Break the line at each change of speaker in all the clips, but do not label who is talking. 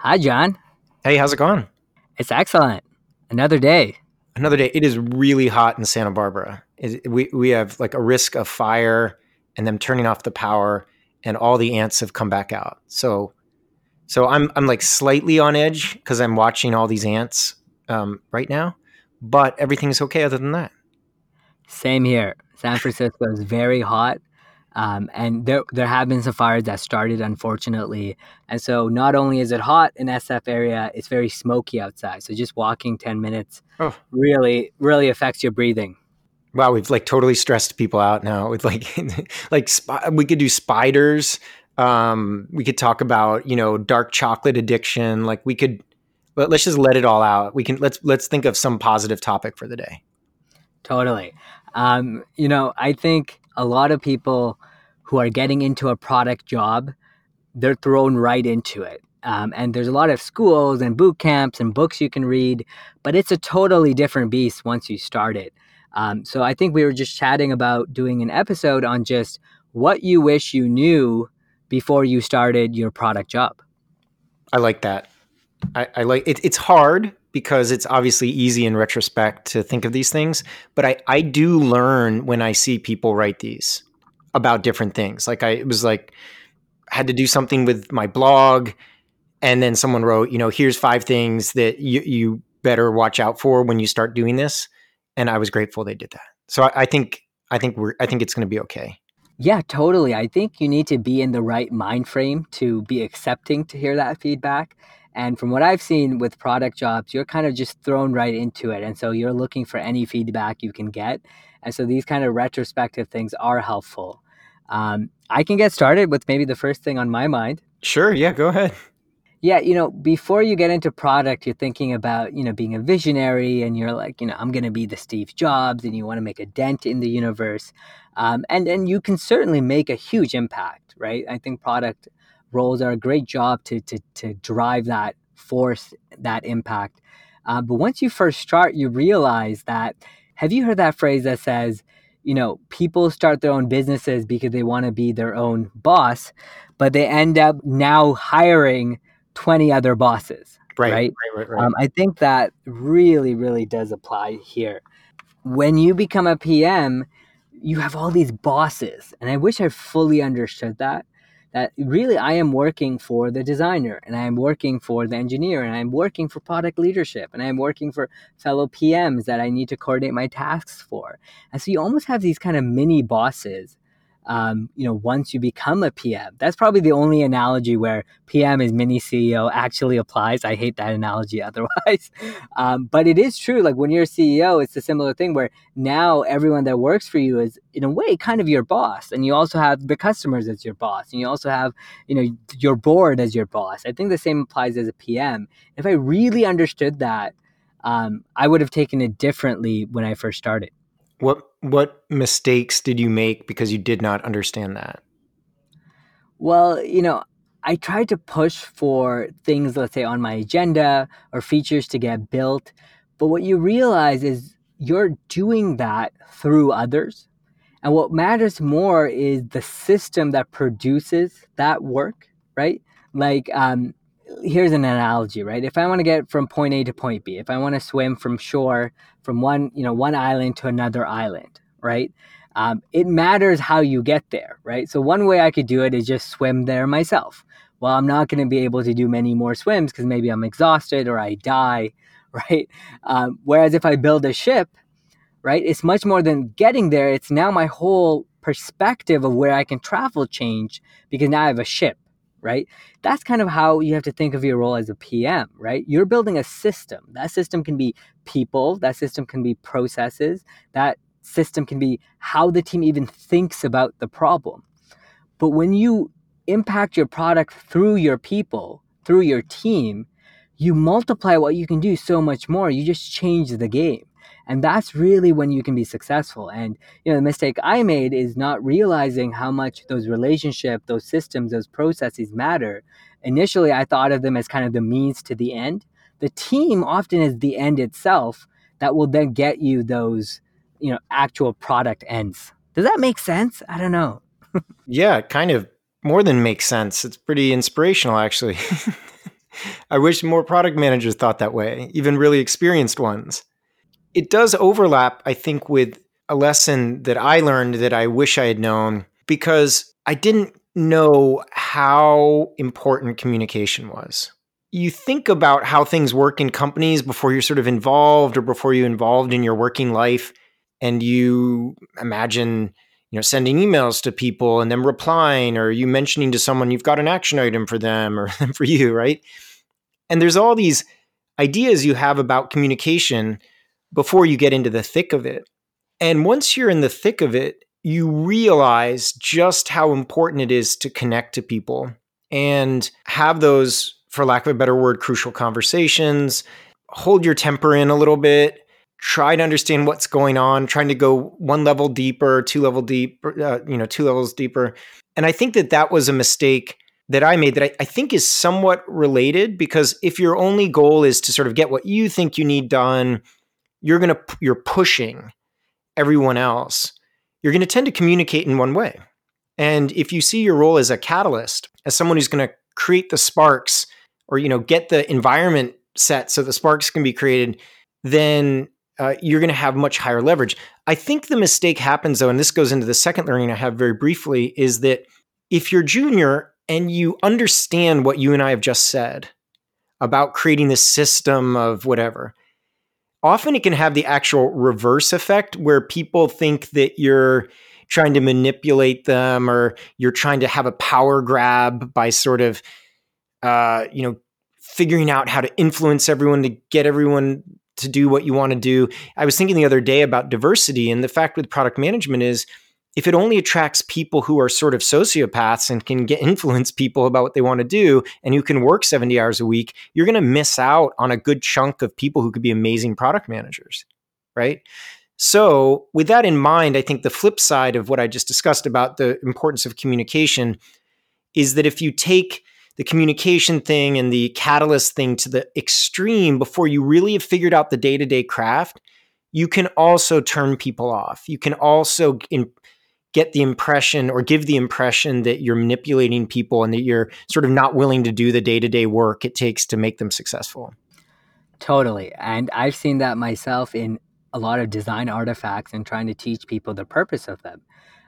Hi, John.
Hey, how's it going?
It's excellent. Another day.
Another day. It is really hot in Santa Barbara. It, we we have like a risk of fire and them turning off the power, and all the ants have come back out. So, so I'm I'm like slightly on edge because I'm watching all these ants um, right now, but everything's okay other than that.
Same here. San Francisco is very hot. Um, and there, there have been some fires that started, unfortunately. And so, not only is it hot in SF area, it's very smoky outside. So, just walking 10 minutes oh. really, really affects your breathing.
Wow, we've like totally stressed people out now with like, like sp- we could do spiders. Um, we could talk about you know dark chocolate addiction. Like we could, but let's just let it all out. We can let's let's think of some positive topic for the day.
Totally. Um, you know, I think a lot of people who are getting into a product job, they're thrown right into it. Um, and there's a lot of schools and boot camps and books you can read, but it's a totally different beast once you start it. Um, so I think we were just chatting about doing an episode on just what you wish you knew before you started your product job.
I like that. I, I like it. It's hard because it's obviously easy in retrospect to think of these things, but I, I do learn when I see people write these about different things. Like I was like had to do something with my blog and then someone wrote, you know, here's five things that you, you better watch out for when you start doing this. And I was grateful they did that. So I, I think I think we're I think it's gonna be okay.
Yeah, totally. I think you need to be in the right mind frame to be accepting to hear that feedback. And from what I've seen with product jobs, you're kind of just thrown right into it. And so you're looking for any feedback you can get. And so these kind of retrospective things are helpful. Um, I can get started with maybe the first thing on my mind.
Sure. Yeah, go ahead.
Yeah, you know, before you get into product, you're thinking about, you know, being a visionary and you're like, you know, I'm going to be the Steve Jobs and you want to make a dent in the universe. Um, and, and you can certainly make a huge impact, right? I think product roles are a great job to, to, to drive that force, that impact. Uh, but once you first start, you realize that have you heard that phrase that says, you know, people start their own businesses because they want to be their own boss, but they end up now hiring 20 other bosses.
Right. Right. right, right,
Um, I think that really, really does apply here. When you become a PM, you have all these bosses. And I wish I fully understood that that really I am working for the designer and I am working for the engineer and I'm working for product leadership and I'm working for fellow PMs that I need to coordinate my tasks for. And so you almost have these kind of mini bosses um, you know, once you become a PM. That's probably the only analogy where PM is mini CEO actually applies. I hate that analogy otherwise. Um, but it is true. Like when you're a CEO, it's a similar thing where now everyone that works for you is, in a way, kind of your boss. And you also have the customers as your boss. And you also have, you know, your board as your boss. I think the same applies as a PM. If I really understood that, um, I would have taken it differently when I first started.
What what mistakes did you make because you did not understand that?
Well, you know, I tried to push for things, let's say, on my agenda or features to get built. But what you realize is you're doing that through others. And what matters more is the system that produces that work, right? Like, um, here's an analogy, right? If I want to get from point A to point B, if I want to swim from shore from one, you know, one island to another island, right? Um, it matters how you get there, right? So one way I could do it is just swim there myself. Well, I'm not going to be able to do many more swims because maybe I'm exhausted or I die, right? Um, whereas if I build a ship, right, it's much more than getting there. It's now my whole perspective of where I can travel change because now I have a ship right? That's kind of how you have to think of your role as a PM, right? You're building a system. That system can be people, that system can be processes, that system can be how the team even thinks about the problem. But when you impact your product through your people, through your team, you multiply what you can do so much more. You just change the game. And that's really when you can be successful. And you know, the mistake I made is not realizing how much those relationships, those systems, those processes matter. Initially, I thought of them as kind of the means to the end. The team often is the end itself that will then get you those, you know, actual product ends. Does that make sense? I don't know.
yeah, kind of more than makes sense. It's pretty inspirational, actually. I wish more product managers thought that way, even really experienced ones. It does overlap, I think, with a lesson that I learned that I wish I had known because I didn't know how important communication was. You think about how things work in companies before you're sort of involved or before you're involved in your working life, and you imagine you know sending emails to people and them replying or you mentioning to someone you've got an action item for them or for you right and there's all these ideas you have about communication before you get into the thick of it and once you're in the thick of it you realize just how important it is to connect to people and have those for lack of a better word crucial conversations hold your temper in a little bit try to understand what's going on, trying to go one level deeper, two level deep, uh, you know, two levels deeper. And I think that that was a mistake that I made that I, I, think is somewhat related because if your only goal is to sort of get what you think you need done, you're gonna you're pushing everyone else. You're gonna tend to communicate in one way. And if you see your role as a catalyst, as someone who's gonna create the sparks or you know get the environment set so the sparks can be created, then uh, you're going to have much higher leverage. I think the mistake happens though, and this goes into the second learning I have very briefly, is that if you're junior and you understand what you and I have just said about creating this system of whatever, often it can have the actual reverse effect where people think that you're trying to manipulate them or you're trying to have a power grab by sort of uh, you know figuring out how to influence everyone to get everyone to do what you want to do. I was thinking the other day about diversity, and the fact with product management is if it only attracts people who are sort of sociopaths and can get influence people about what they want to do and who can work 70 hours a week, you're going to miss out on a good chunk of people who could be amazing product managers, right? So, with that in mind, I think the flip side of what I just discussed about the importance of communication is that if you take the communication thing and the catalyst thing to the extreme before you really have figured out the day to day craft, you can also turn people off. You can also in, get the impression or give the impression that you're manipulating people and that you're sort of not willing to do the day to day work it takes to make them successful.
Totally. And I've seen that myself in a lot of design artifacts and trying to teach people the purpose of them.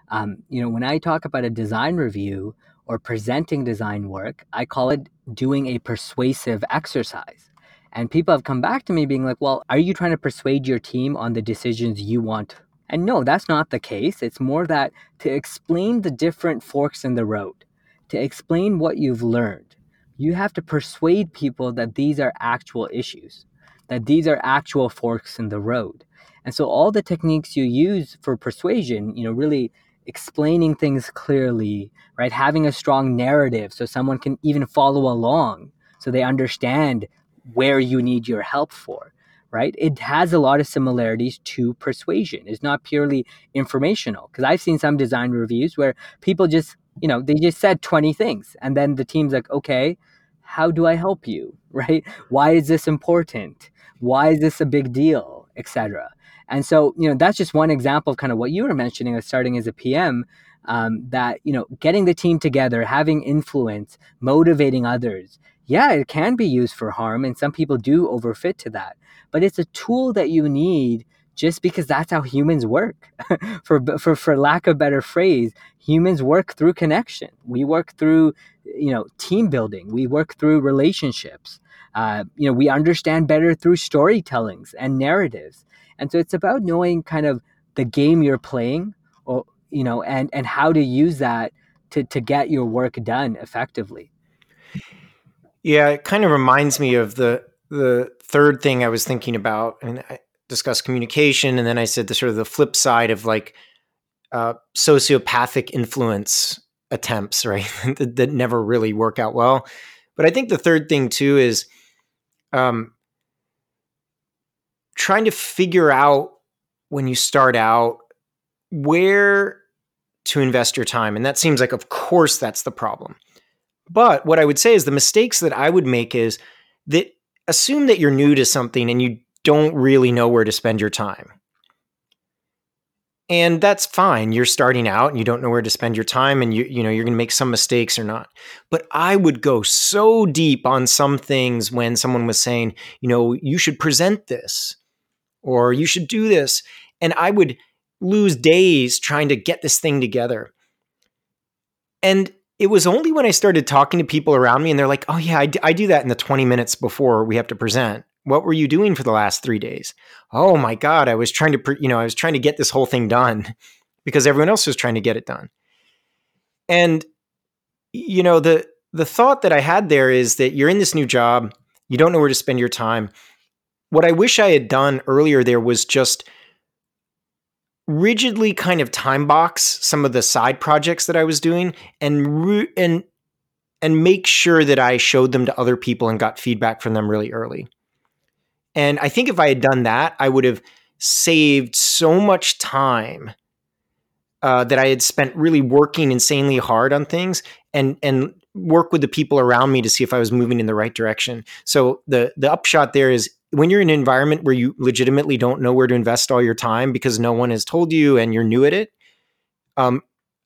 Um, you know, when I talk about a design review, or presenting design work, I call it doing a persuasive exercise. And people have come back to me being like, well, are you trying to persuade your team on the decisions you want? And no, that's not the case. It's more that to explain the different forks in the road, to explain what you've learned, you have to persuade people that these are actual issues, that these are actual forks in the road. And so all the techniques you use for persuasion, you know, really explaining things clearly, right? Having a strong narrative so someone can even follow along so they understand where you need your help for, right? It has a lot of similarities to persuasion. It's not purely informational because I've seen some design reviews where people just, you know, they just said 20 things and then the team's like, okay, how do I help you, right? Why is this important? Why is this a big deal, etc. And so, you know, that's just one example of kind of what you were mentioning of starting as a PM. Um, that you know, getting the team together, having influence, motivating others. Yeah, it can be used for harm, and some people do overfit to that. But it's a tool that you need just because that's how humans work. for, for, for lack of better phrase, humans work through connection. We work through, you know, team building. We work through relationships. Uh, you know, we understand better through storytellings and narratives. And so it's about knowing kind of the game you're playing or you know and and how to use that to to get your work done effectively.
Yeah, it kind of reminds me of the the third thing I was thinking about and I discussed communication and then I said the sort of the flip side of like uh, sociopathic influence attempts, right? that, that, never really work out well. But I think the third thing too is um, trying to figure out when you start out where to invest your time. And that seems like, of course, that's the problem. But what I would say is the mistakes that I would make is that assume that you're new to something and you don't really know where to spend your time. and that's fine. You're starting out and you don't know where to spend your time and you you know you're going to make some mistakes or not. But i would go so deep on some things when someone was saying you know you should present this or you should do this. And i would lose days trying to get this thing together. And it was only when i started talking to people around me and they're like oh yeah I, d- I do that in the 20 minutes before we have to present what were you doing for the last three days? Oh my God, I was trying to, you know, I was trying to get this whole thing done because everyone else was trying to get it done. And, you know, the, the thought that I had there is that you're in this new job, you don't know where to spend your time. What I wish I had done earlier there was just rigidly kind of time box some of the side projects that I was doing and re- and and make sure that I showed them to other people and got feedback from them really early. And I think if I had done that, I would have saved so much time uh, that I had spent really working insanely hard on things and and work with the people around me to see if I was moving in the right direction. So the the upshot there is when you're in an environment where you legitimately don't know where to invest all your time because no one has told you and you're new at it, um,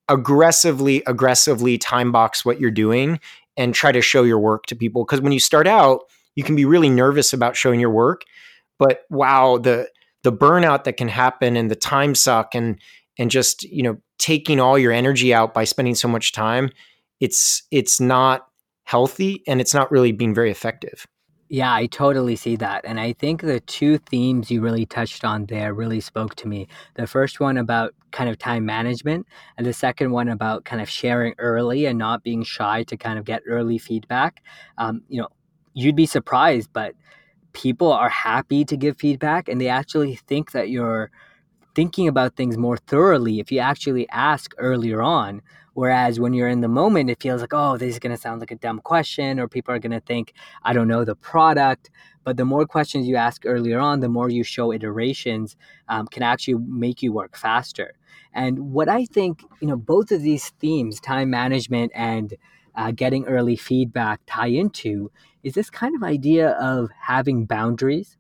aggressively aggressively time box what you're doing and try to show your work to people. Because when you start out you can be really nervous about showing your work but wow the the burnout that can happen and the time suck and and just you know taking all your energy out by spending so much time it's it's not healthy and it's not really being very effective
yeah, I totally see that. And I think the two themes you really touched on there really spoke to me. The first one about kind of time management, and the second one about kind of sharing early and not being shy to kind of get early feedback. Um, you know, you'd be surprised, but people are happy to give feedback and they actually think that you're thinking about things more thoroughly if you actually ask earlier on. Whereas when you're in the moment, it feels like, oh, this is going to sound like a dumb question, or people are going to think, I don't know the product. But the more questions you ask earlier on, the more you show iterations um, can actually make you work faster. And what I think, you know, both of these themes, time management and uh, getting early feedback, tie into is this kind of idea of having boundaries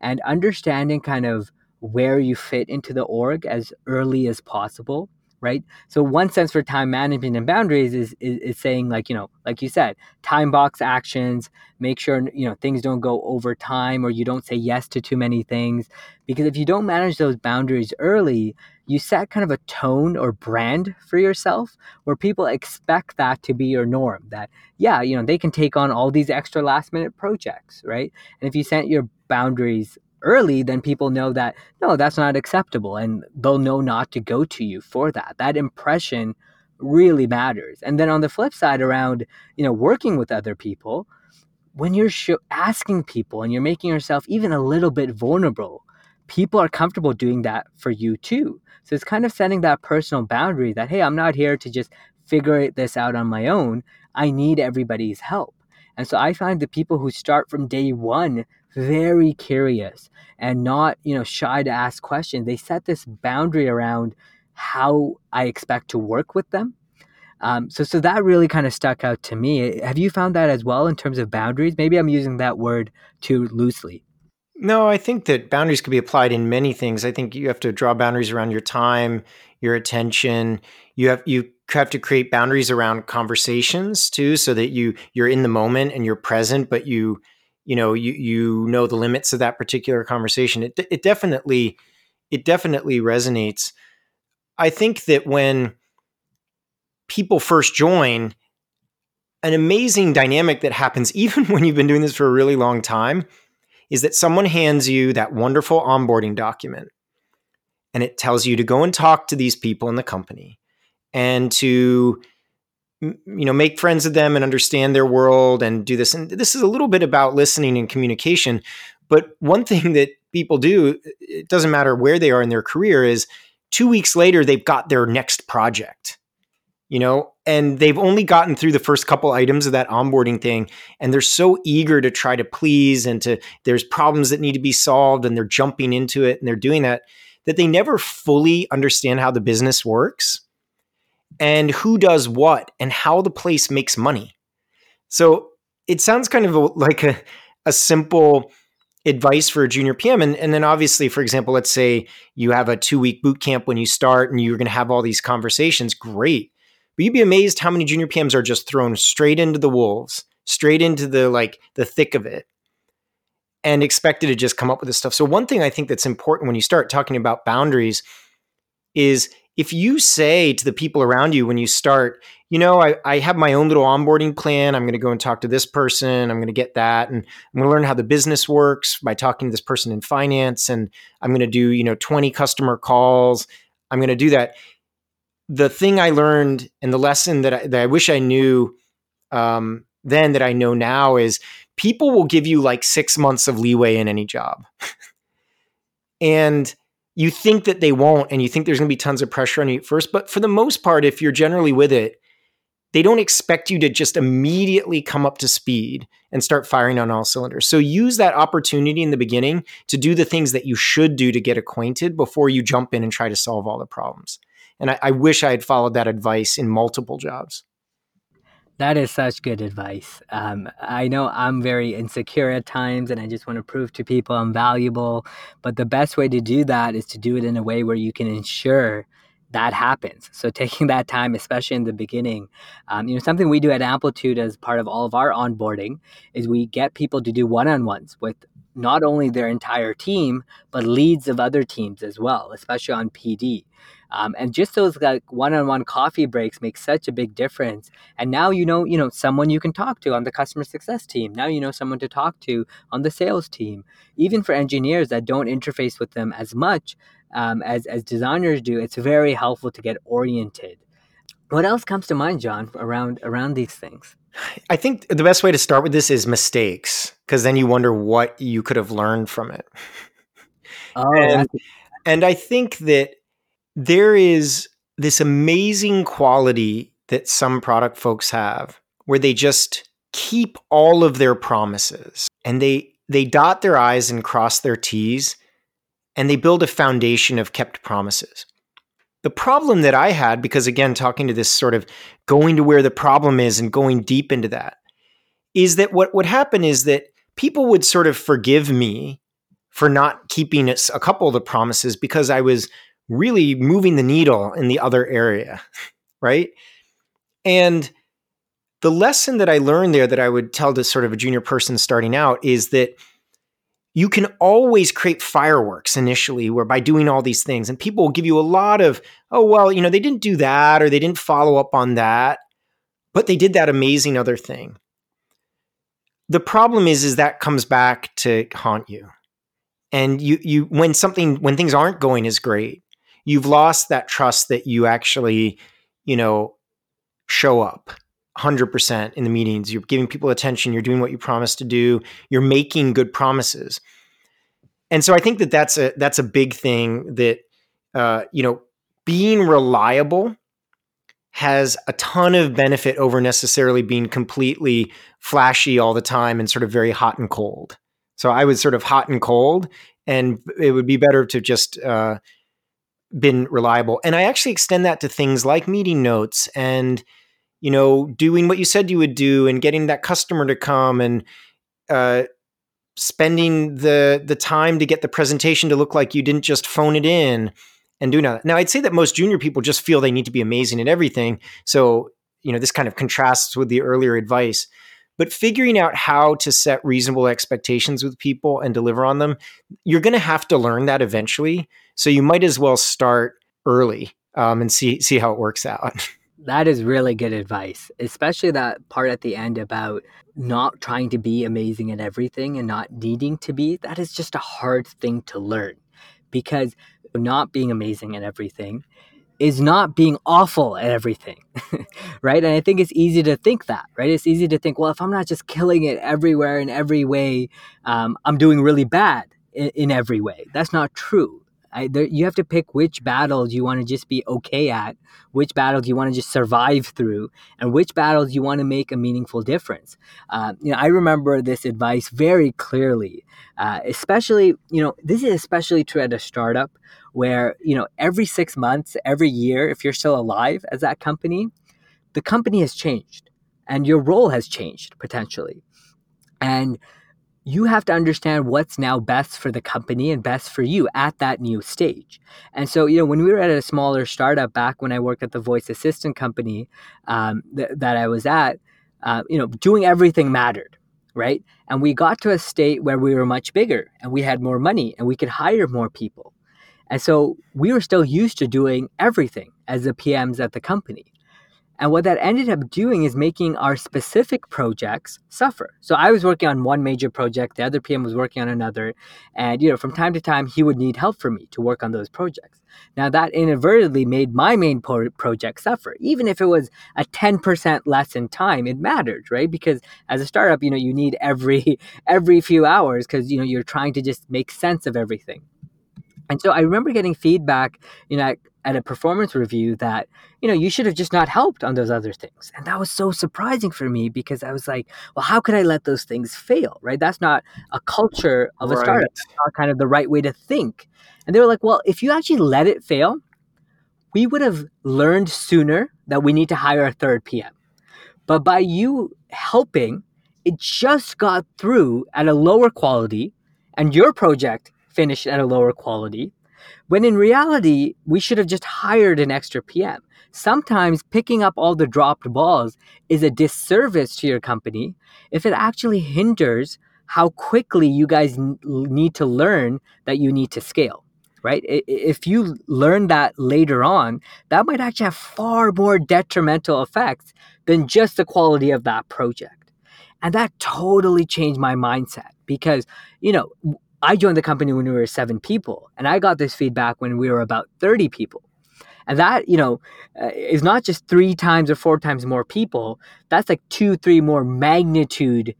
and understanding kind of where you fit into the org as early as possible right? So one sense for time management and boundaries is, is, is saying like you know like you said time box actions make sure you know things don't go over time or you don't say yes to too many things. Because if you don't manage those boundaries early you set kind of a tone or brand for yourself where people expect that to be your norm that yeah you know they can take on all these extra last minute projects right? And if you set your boundaries early, then people know that no, that's not acceptable, and they'll know not to go to you for that. That impression really matters. And then on the flip side, around you know working with other people, when you're sh- asking people and you're making yourself even a little bit vulnerable, people are comfortable doing that for you too. So it's kind of setting that personal boundary that hey, I'm not here to just figure this out on my own. I need everybody's help. And so I find the people who start from day one very curious and not, you know, shy to ask questions. They set this boundary around how I expect to work with them. Um, so, so that really kind of stuck out to me. Have you found that as well in terms of boundaries? Maybe I'm using that word too loosely.
No, I think that boundaries could be applied in many things. I think you have to draw boundaries around your time, your attention. You have you have to create boundaries around conversations too, so that you you're in the moment and you're present, but you you know you you know the limits of that particular conversation. It, it definitely it definitely resonates. I think that when people first join an amazing dynamic that happens even when you've been doing this for a really long time is that someone hands you that wonderful onboarding document and it tells you to go and talk to these people in the company and to you know make friends with them and understand their world and do this. And this is a little bit about listening and communication. But one thing that people do it doesn't matter where they are in their career is 2 weeks later they've got their next project you know? And they've only gotten through the first couple items of that onboarding thing and they're so eager to try to please and to there's problems that need to be solved and they're jumping into it and they're doing that that they never fully understand how the business works and who does what and how the place makes money. So it sounds kind of like a, a simple advice for a junior PM. And, and then obviously, for example, let's say you have a two week boot camp when you start and you're going to have all these conversations. Great. But you'd be amazed how many junior PMs are just thrown straight into the wolves, straight into the like the thick of it and expected to just come up with this stuff. So one thing I think that's important when you start talking about boundaries is if you say to the people around you when you start, you know, I, I have my own little onboarding plan. I'm going to go and talk to this person. I'm going to get that. And I'm going to learn how the business works by talking to this person in finance. And I'm going to do, you know, 20 customer calls. I'm going to do that. The thing I learned and the lesson that I, that I wish I knew um, then that I know now is people will give you like six months of leeway in any job. and you think that they won't and you think there's going to be tons of pressure on you at first but for the most part if you're generally with it they don't expect you to just immediately come up to speed and start firing on all cylinders. So use that opportunity in the beginning to do the things that you should do to get acquainted before you jump in and try to solve all the problems. And I, I wish i had followed that advice in multiple jobs
that is such good advice. Um, I know I'm very insecure at times and I just want to prove to people I'm valuable. But the best way to do that is to do it in a way where you can ensure that happens. So taking that time, especially in the beginning, um, you know, something we do at Amplitude as part of all of our onboarding is we get people to do one-on-ones with not only their entire team, but leads of other teams as well, especially on PD. Um, and just those like one-on-one coffee breaks make such a big difference. And now you know, you know, someone you can talk to on the customer success team. Now you know someone to talk to on the sales team. Even for engineers that don't interface with them as much um, as as designers do, it's very helpful to get oriented. What else comes to mind, John, around around these things?
I think the best way to start with this is mistakes, because then you wonder what you could have learned from it. Oh, and, and I think that there is this amazing quality that some product folks have where they just keep all of their promises and they they dot their i's and cross their t's and they build a foundation of kept promises. The problem that i had because again talking to this sort of going to where the problem is and going deep into that is that what would happen is that people would sort of forgive me for not keeping a couple of the promises because i was really moving the needle in the other area, right? And the lesson that I learned there that I would tell to sort of a junior person starting out is that you can always create fireworks initially where by doing all these things and people will give you a lot of oh well you know they didn't do that or they didn't follow up on that but they did that amazing other thing the problem is is that comes back to haunt you and you you when something when things aren't going as great you've lost that trust that you actually, you know, show up 100% in the meetings. You're giving people attention. You're doing what you promised to do. You're making good promises. And so I think that that's a that's a big thing that uh, you know being reliable has a ton of benefit over necessarily being completely flashy all the time and sort of very hot and cold. So I was sort of hot and cold, and it would be better to just uh, been reliable. And I actually extend that to things like meeting notes and you know doing what you said you would do and getting that customer to come and uh, spending the the time to get the presentation to look like you didn't just phone it in and doing that. Now I'd say that most junior people just feel they need to be amazing at everything. So you know this kind of contrasts with the earlier advice. But figuring out how to set reasonable expectations with people and deliver on them, you're going to have to learn that eventually. So you might as well start early um, and see see how it works out.
That is really good advice, especially that part at the end about not trying to be amazing at everything and not needing to be. That is just a hard thing to learn because not being amazing at everything is not being awful at everything, right? And I think it's easy to think that, right? It's easy to think, well, if I'm not just killing it everywhere in every way, um, I'm doing really bad in, in every way. That's not true. I, there, you have to pick which battles you want to just be okay at, which battles you want to just survive through, and which battles you want to make a meaningful difference. Uh, you know, I remember this advice very clearly, uh, especially you know this is especially true at a startup where you know every six months, every year, if you're still alive as that company, the company has changed and your role has changed potentially, and you have to understand what's now best for the company and best for you at that new stage. And so, you know, when we were at a smaller startup back when I worked at the voice assistant company um, th- that I was at, uh, you know, doing everything mattered, right? And we got to a state where we were much bigger and we had more money and we could hire more people. And so we were still used to doing everything as the PMs at the company. And what that ended up doing is making our specific projects suffer. So I was working on one major project, the other PM was working on another, and you know, from time to time he would need help from me to work on those projects. Now that inadvertently made my main pro- project suffer. Even if it was a 10% less in time, it mattered, right? Because as a startup, you know, you need every every few hours cuz you know, you're trying to just make sense of everything. And so I remember getting feedback, you know, at, at, a performance review that, you know, you should have just not helped on those other things. And that was so surprising for me because I was like, well, how could I let those things fail? Right? That's not a culture of a right. startup. That's not kind of the right way to think. And they were like, well, if you actually let it fail, we would have learned sooner that we need to hire a third PM. But by you helping, it just got through at a lower quality and your project finished at a lower quality, when in reality, we should have just hired an extra PM. Sometimes picking up all the dropped balls is a disservice to your company if it actually hinders how quickly you guys need to learn that you need to scale right? If you learn that later on, that might actually have far more detrimental effects than just the quality of that project. And that totally changed my mindset because, you know, I joined the company when we were seven people, and I got this feedback when we were about 30 people. And that, you know, uh, is not just three times or four times more people. That's like two, three more magnitude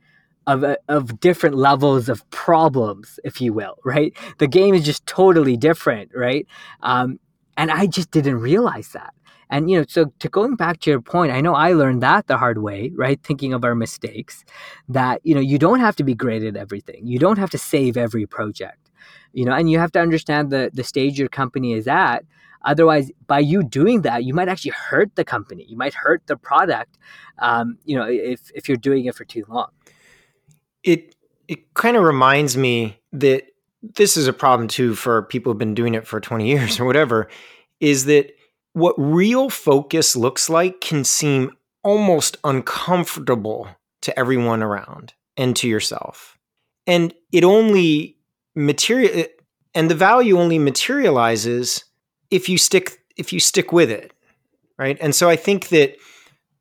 of, uh, of different levels of problems, if you will, right? The game is just totally different, right? Um, and I just didn't realize that. And you know, so to going back to your point, I know I learned that the hard way, right? Thinking of our mistakes, that you know, you don't have to be great at everything. You don't have to save every project. You know, and you have to understand the the stage your company is at. Otherwise, by you doing that, you might actually hurt the company. You might hurt the product. Um, you know, if if you're doing it for too long.
It it kind of reminds me that this is a problem too for people who've been doing it for 20 years or whatever is that what real focus looks like can seem almost uncomfortable to everyone around and to yourself. And it only material and the value only materializes if you stick if you stick with it. Right? And so I think that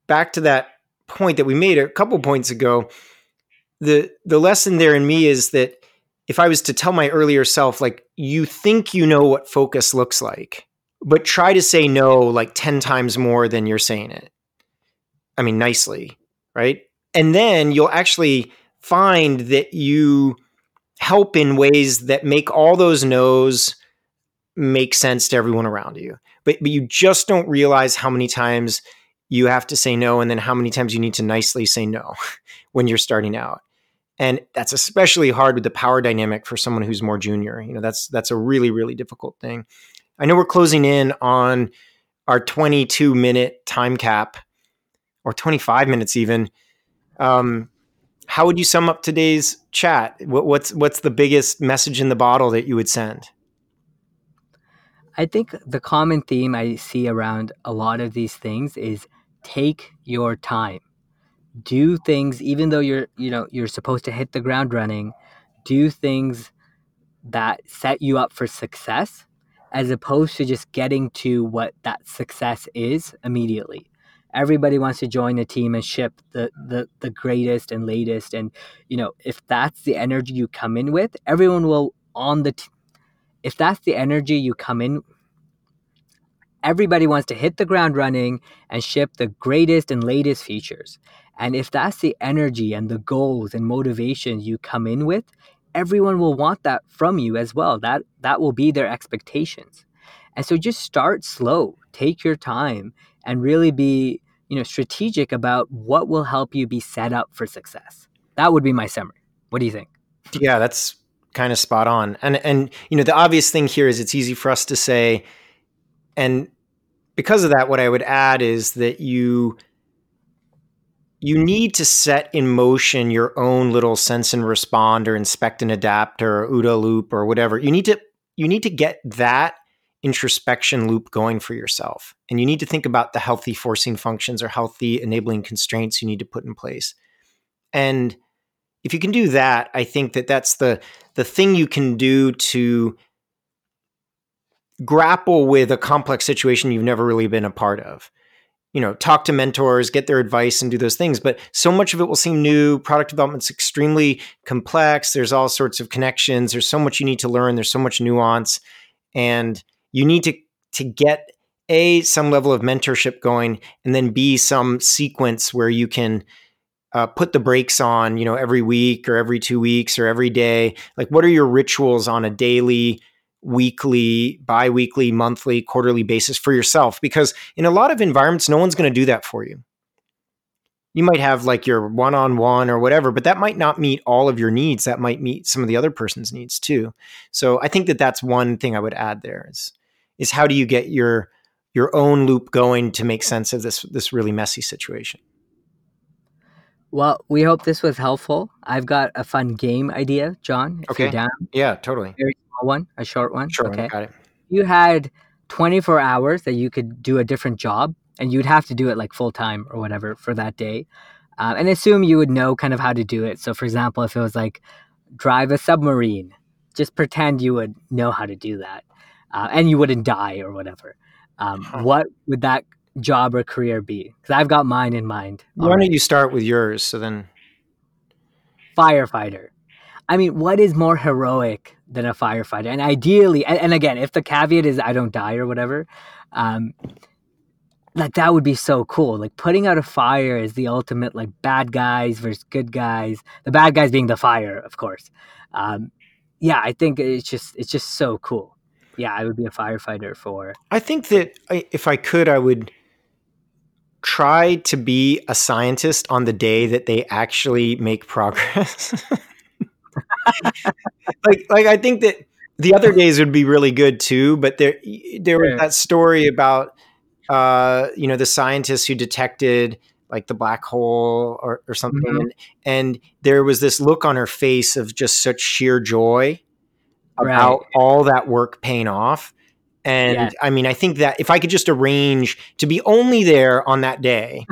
back to that point that we made a couple points ago, the the lesson there in me is that if I was to tell my earlier self like you think you know what focus looks like, but try to say no like 10 times more than you're saying it. I mean, nicely, right? And then you'll actually find that you help in ways that make all those no's make sense to everyone around you. But, but you just don't realize how many times you have to say no and then how many times you need to nicely say no when you're starting out. And that's especially hard with the power dynamic for someone who's more junior. You know, that's that's a really really difficult thing. I know we're closing in on our 22 minute time cap or 25 minutes even. Um, how would you sum up today's chat? What, what's what's the biggest message in the bottle that you would send?
I think the common theme I see around a lot of these things is take your time. Do things even though you're you know you're supposed to hit the ground running, do things that set you up for success as opposed to just getting to what that success is immediately. Everybody wants to join a team and ship the, the, the greatest and latest. And, you know, if that's the energy you come in with, everyone will on the, t- if that's the energy you come in, everybody wants to hit the ground running and ship the greatest and latest features. And if that's the energy and the goals and motivations you come in with, everyone will want that from you as well. That that will be their expectations. And so just start slow, take your time and really be, you know, strategic about what will help you be set up for success. That would be my summary. What do you think?
Yeah, that's kind of spot on. And and you know, the obvious thing here is it's easy for us to say and because of that what I would add is that you you need to set in motion your own little sense and respond or inspect and adapt or OODA loop or whatever. You need to you need to get that introspection loop going for yourself. And you need to think about the healthy forcing functions or healthy enabling constraints you need to put in place. And if you can do that, I think that that's the the thing you can do to grapple with a complex situation you've never really been a part of you know talk to mentors get their advice and do those things. But so much of it will seem new. Product development's extremely complex. There's all sorts of connections. There's so much you need to learn. There's so much nuance. And you need to to get a some level of mentorship going and then b some sequence where you can uh, put the brakes on you know every week or every two weeks or every day. Like what are your rituals on a daily weekly, bi weekly, monthly, quarterly basis for yourself. Because in a lot of environments, no one's going to do that for you. You might have like your one on one or whatever, but that might not meet all of your needs. That might meet some of the other person's needs too. So I think that that's one thing I would add there is, is how do you get your your own loop going to make sense of this this really messy situation.
Well, we hope this was helpful. I've got a fun game idea, John.
okay. Yeah, totally.
Very one, a short one. Okay.
Got it.
You had 24 hours that you could do a different job, and you'd have to do it like full time or whatever for that day. Uh, and assume you would know kind of how to do it. So, for example, if it was like drive a submarine, just pretend you would know how to do that, uh, and you wouldn't die or whatever. Um, huh. What would that job or career be? Because I've got mine in mind.
Why don't you start with yours? So then,
firefighter. I mean, what is more heroic than a firefighter? And ideally, and, and again, if the caveat is I don't die or whatever, um, like that would be so cool. Like putting out a fire is the ultimate like bad guys versus good guys. The bad guys being the fire, of course. Um, yeah, I think it's just it's just so cool. Yeah, I would be a firefighter for.
I think that I, if I could, I would try to be a scientist on the day that they actually make progress. like like I think that the other days would be really good too, but there there was that story about uh, you know the scientists who detected like the black hole or, or something mm-hmm. and, and, there was this look on her face of just such sheer joy about right. all that work paying off and yeah. I mean, I think that if I could just arrange to be only there on that day,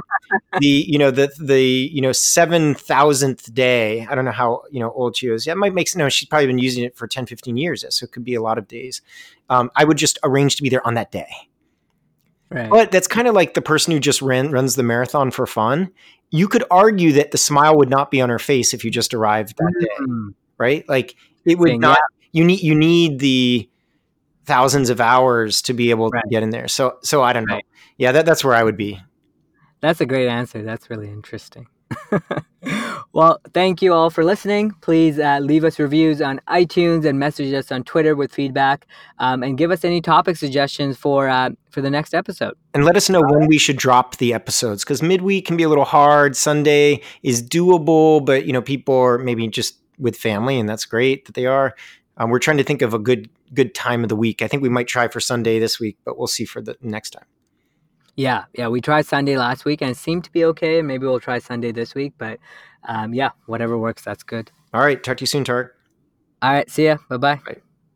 the you know the the you know seven thousandth day. I don't know how you know old she is. Yeah, it might make no. She's probably been using it for 10, 15 years, so it could be a lot of days. Um, I would just arrange to be there on that day. Right. But that's kind of like the person who just ran runs the marathon for fun. You could argue that the smile would not be on her face if you just arrived that mm. day, right? Like it would Thing, not. Yeah. You need you need the thousands of hours to be able right. to get in there. So so I don't know. Right. Yeah, that, that's where I would be.
That's a great answer. That's really interesting. well, thank you all for listening. Please uh, leave us reviews on iTunes and message us on Twitter with feedback, um, and give us any topic suggestions for uh, for the next episode.
And let us know when we should drop the episodes because midweek can be a little hard. Sunday is doable, but you know people are maybe just with family, and that's great that they are. Um, we're trying to think of a good good time of the week. I think we might try for Sunday this week, but we'll see for the next time.
Yeah, yeah, we tried Sunday last week and it seemed to be okay. Maybe we'll try Sunday this week, but um, yeah, whatever works, that's good.
All right, talk to you soon, Tarek.
All right, see ya. Bye-bye. bye bye